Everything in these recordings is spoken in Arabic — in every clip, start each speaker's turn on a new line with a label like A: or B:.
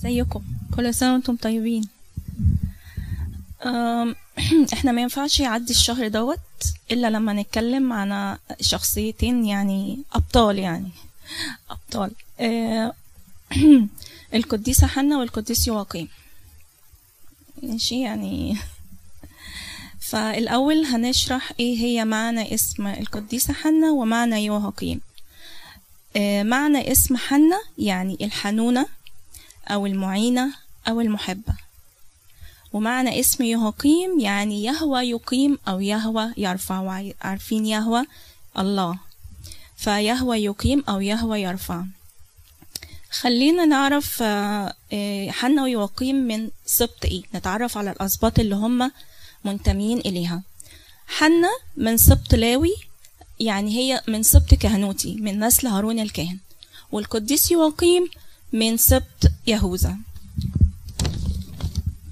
A: ازيكم كل سنة وأنتم طيبين. إحنا ما ينفعش يعدي الشهر دوت إلا لما نتكلم عن شخصيتين يعني أبطال يعني. أبطال. أه، القديسة حنا والقديس يواقيم ماشي يعني. فالأول هنشرح إيه هي معنى اسم القديسة حنا ومعنى يواقيم آه، معنى اسم حنا يعني الحنونة أو المعينة أو المحبة. ومعنى اسم يهقيم يعني يهوى يقيم أو يهوى يرفع عارفين يهوى؟ الله. فيهوى يقيم أو يهوى يرفع. خلينا نعرف آه، آه، حنا ويقيم من سبط إيه. نتعرف على الأسباط اللي هم منتمين إليها. حنا من سبط لاوي يعني هي من سبط كهنوتي من نسل هارون الكاهن. والقديس يواقيم من سبط يهوذا.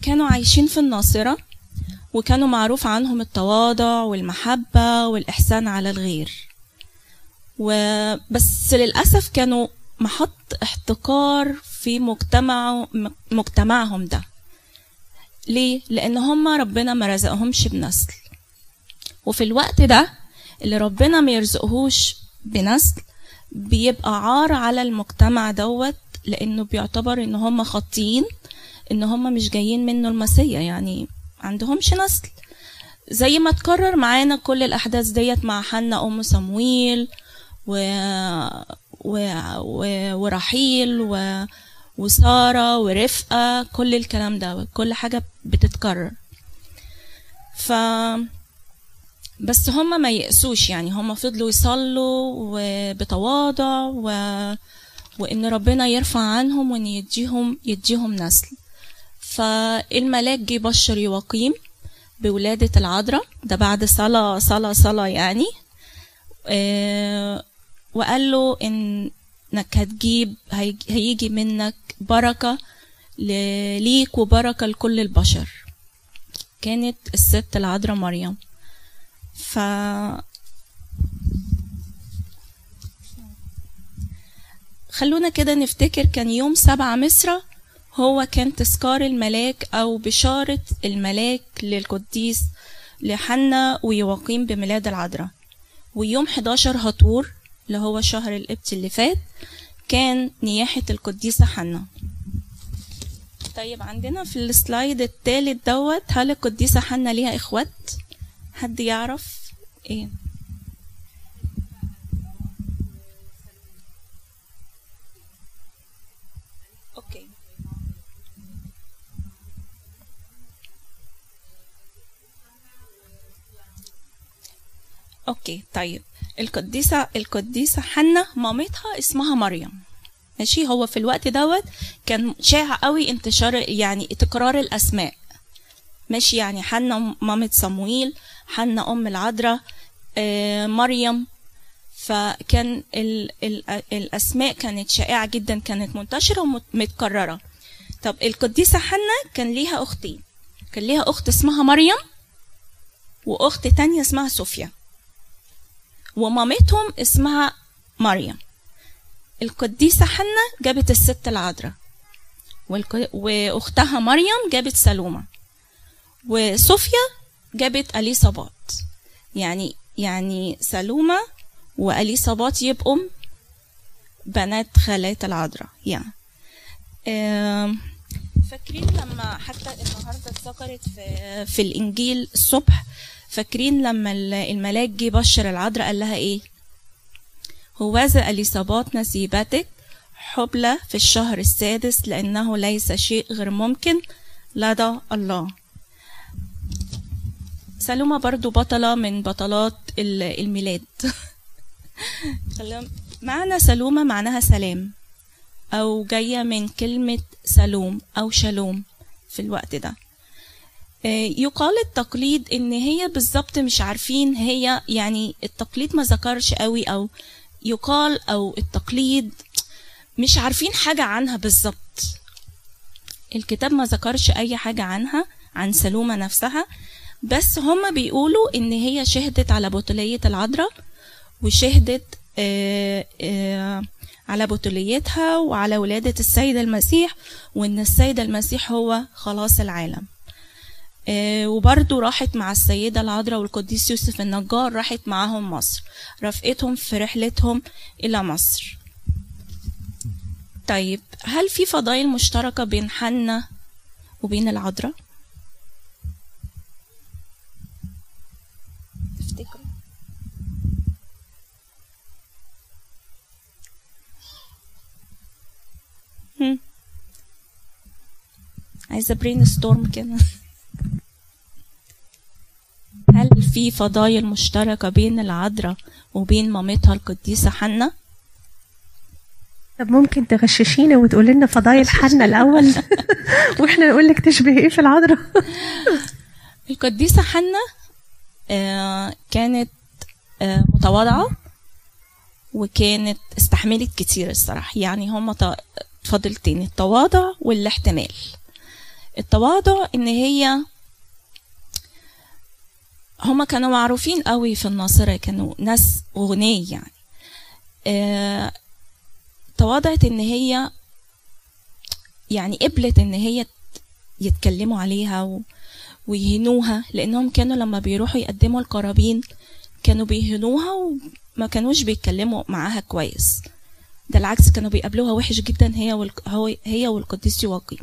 A: كانوا عايشين في الناصرة وكانوا معروف عنهم التواضع والمحبة والإحسان على الغير. وبس للأسف كانوا محط احتقار في مجتمع مجتمعهم ده. ليه؟ لأن هم ربنا ما رزقهمش بنسل. وفي الوقت ده اللي ربنا ما يرزقهوش بنسل بيبقى عار على المجتمع دوت لأنه بيعتبر إن هم خاطيين إن هم مش جايين منه المسيا يعني عندهمش نسل. زي ما تكرر معانا كل الأحداث ديت مع حنا أم صمويل و... و... و... ورحيل و... وسارة ورفقة كل الكلام ده كل حاجة بتتكرر. ف بس هم ما يأسوش يعني هم فضلوا يصلوا وبتواضع و... وإن ربنا يرفع عنهم وإن يديهم يديهم نسل. فالملاك جه بشر يواقيم بولادة العذراء. ده بعد صلاة صلاة صلاة يعني. آه، وقال له إنك هتجيب هيج- هيجي منك بركة ليك وبركة لكل البشر. كانت الست العذراء مريم. ف خلونا كده نفتكر كان يوم سبعة مصر هو كان تذكار الملاك أو بشارة الملاك للقديس لحنا ويواقيم بميلاد العذراء. ويوم 11 هطور اللي هو شهر القبط اللي فات كان نياحة القديسة حنا. طيب عندنا في ال slide التالت دوت هل القديسة حنا ليها إخوات؟ حد يعرف؟ إيه okay أوكي طيب. القديسة القديسة حنا مامتها اسمها مريم. ماشي؟ هو في الوقت دوت كان شائع قوي انتشار يعني تكرار الأسماء. ماشي؟ يعني حنا مامة صمويل حنا أم العذراء آه، مريم. فكان ال ال الأسماء كانت شائعة جدا كانت منتشرة ومتكررة. طب القديسة حنا كان ليها أختين. كان ليها أخت اسمها مريم وأخت تانية اسمها صوفيا ومامتهم اسمها مريم القديسة حنا جابت الست العذراء وأختها مريم جابت سلومة وصوفيا جابت أليصابات يعني يعني سلومة وأليصابات يبقوا بنات خالات العذراء يعني. فاكرين لما حتى النهارده اتذكرت في في الإنجيل الصبح فاكرين لما ال- الملاك جه بشر العذراء قال لها إيه؟ هوذا اليصابات نسيبتك حبلى في الشهر السادس لأنه ليس شيء غير ممكن لدى الله. سلومة برضو بطلة من بطلات ال- الميلاد. معنى سلومة معناها سلام أو جاية من كلمة سلوم أو شالوم في الوقت ده. يقال التقليد إن هي بالظبط مش عارفين هي يعني التقليد ما ذكرش قوي أو يقال أو التقليد مش عارفين حاجة عنها بالظبط. الكتاب ما ذكرش أي حاجة عنها عن سلومة نفسها بس هما بيقولوا إن هي شهدت على بطولية العذراء وشهدت آه، آه، على بطوليتها وعلى ولادة السيد المسيح وإن السيد المسيح هو خلاص العالم. آه، وبرضو راحت مع السيدة العذراء والقديس يوسف النجار راحت معاهم مصر. رفقتهم في رحلتهم إلى مصر. طيب هل في فضائل مشتركة بين حنا وبين العذراء؟ عايزة brainstorm كده هل في فضايل مشتركة بين العذراء وبين مامتها القديسة حنة؟
B: طب ممكن تغششينا وتقول لنا فضايل حنا الأول؟ وإحنا نقول لك تشبه إيه في العذراء؟
A: القديسة حنة آه، كانت آه، متواضعة وكانت استحملت كتير الصراحة. يعني هما فضيلتين التواضع والاحتمال. التواضع إن هي هما كانوا معروفين قوي في الناصرة كانوا ناس غنية يعني. آه، تواضعت إن هي يعني قبلت إن هي يتكلموا عليها و... ويهنوها لأنهم كانوا لما بيروحوا يقدموا القرابين كانوا بيهنوها وما كانوش بيتكلموا معاها كويس. ده العكس كانوا بيقابلوها وحش جدا هي. هو هي والقديس يواقيم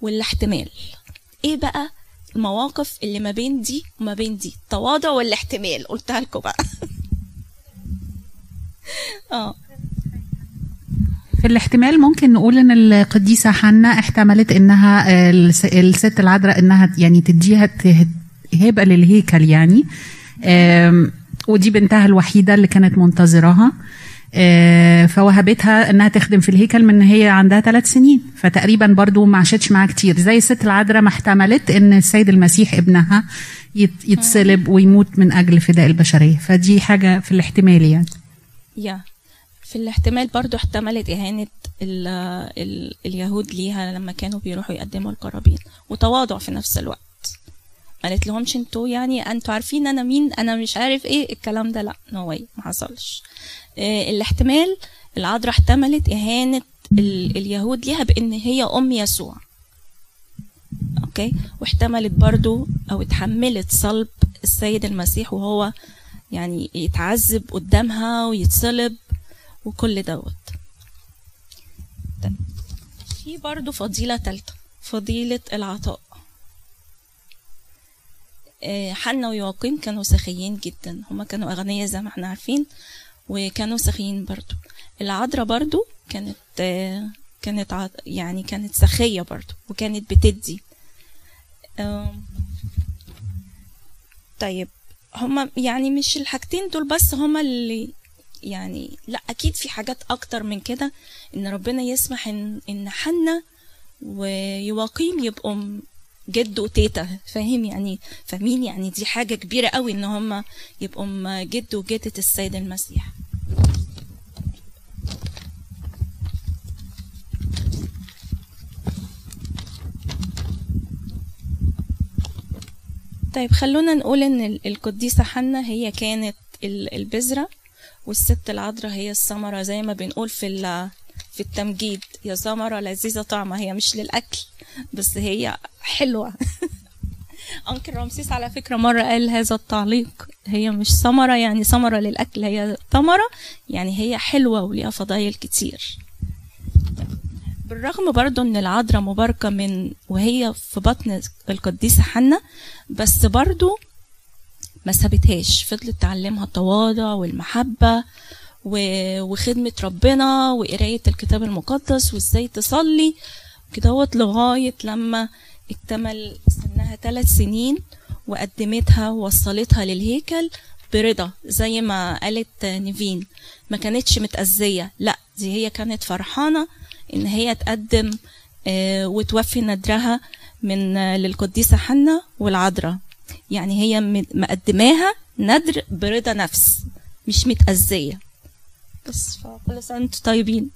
A: والاحتمال. إيه بقى؟ المواقف اللي ما بين دي وما بين دي. التواضع والاحتمال قلتها لكم بقى. آه.
C: في الاحتمال ممكن نقول إن القديسة حنا احتملت إنها آه، الس- الست العذراء إنها يعني تديها هبة للهيكل يعني. ودي بنتها الوحيدة اللي كانت منتظراها. آه، فوهبتها إنها تخدم في الهيكل من هي عندها ثلاث سنين. فتقريبا برضو ما عاشتش معاها كتير. زي الست العذراء ما احتملت إن السيد المسيح ابنها يت- يتصلب ويموت من أجل فداء البشرية. فدي حاجة في الاحتمال يعني.
A: يا في الاحتمال برضو احتملت إهانة ال ال اليهود ليها لما كانوا بيروحوا يقدموا القرابين. وتواضع في نفس الوقت. قالت لهمش أنتوا يعني أنتوا عارفين أنا مين أنا مش عارف إيه. الكلام ده لا no way ما حصلش. آه الاحتمال العذراء احتملت إهانة ال اليهود ليها بإن هي أم يسوع. okay؟ واحتملت برضو أو اتحملت صلب السيد المسيح وهو يعني يتعذب قدامها ويتصلب وكل دوت. طيب. في برضو فضيلة تالتة فضيلة العطاء. آه، حنا ويواقيم كانوا سخيين جدا. هما كانوا أغنياء زي ما إحنا عارفين وكانوا سخيين برضو. العذراء برضو كانت آه، كانت يعني كانت سخية برضو وكانت بتدي. طيب هما يعني مش الحاجتين دول بس هما اللي يعني لا أكيد في حاجات أكتر من كده. إن ربنا يسمح إن إن حنا ويواقيم يبقوا جد وتيتا فاهم يعني؟ فاهمين يعني؟ دي حاجة كبيرة قوي إن هم يبقوا جد وجدة السيد المسيح. طيب خلونا نقول إن ال- القديسة حنا هي كانت ال- البذرة والست العذراء هي الثمرة زي ما بنقول في في التمجيد. يا ثمرة لذيذة طعمة هي مش للأكل. بس هي حلوة. أنكل رمسيس على فكرة مرة قال هذا التعليق. هي مش ثمرة يعني ثمرة للأكل هي ثمرة يعني هي حلوة وليها فضايل كتير. بالرغم برضو إن العذراء مباركة من وهي في بطن القديسة حنة بس برضو ما سابتهاش. فضلت تعلمها التواضع والمحبة وخدمة ربنا وقراية الكتاب المقدس وإزاي تصلي. كدهوت لغاية لما اكتمل سنها ثلاث سنين وقدمتها ووصلتها للهيكل برضا زي ما قالت نيفين ما كانتش متأذية لأ دي هي كانت فرحانة إن هي تقدم آه، وتوفي ندرها من آه، للقديسة حنة والعذراء. يعني هي مقدماها ندر برضا نفس مش متأذية. بس فكل سنة طيبين.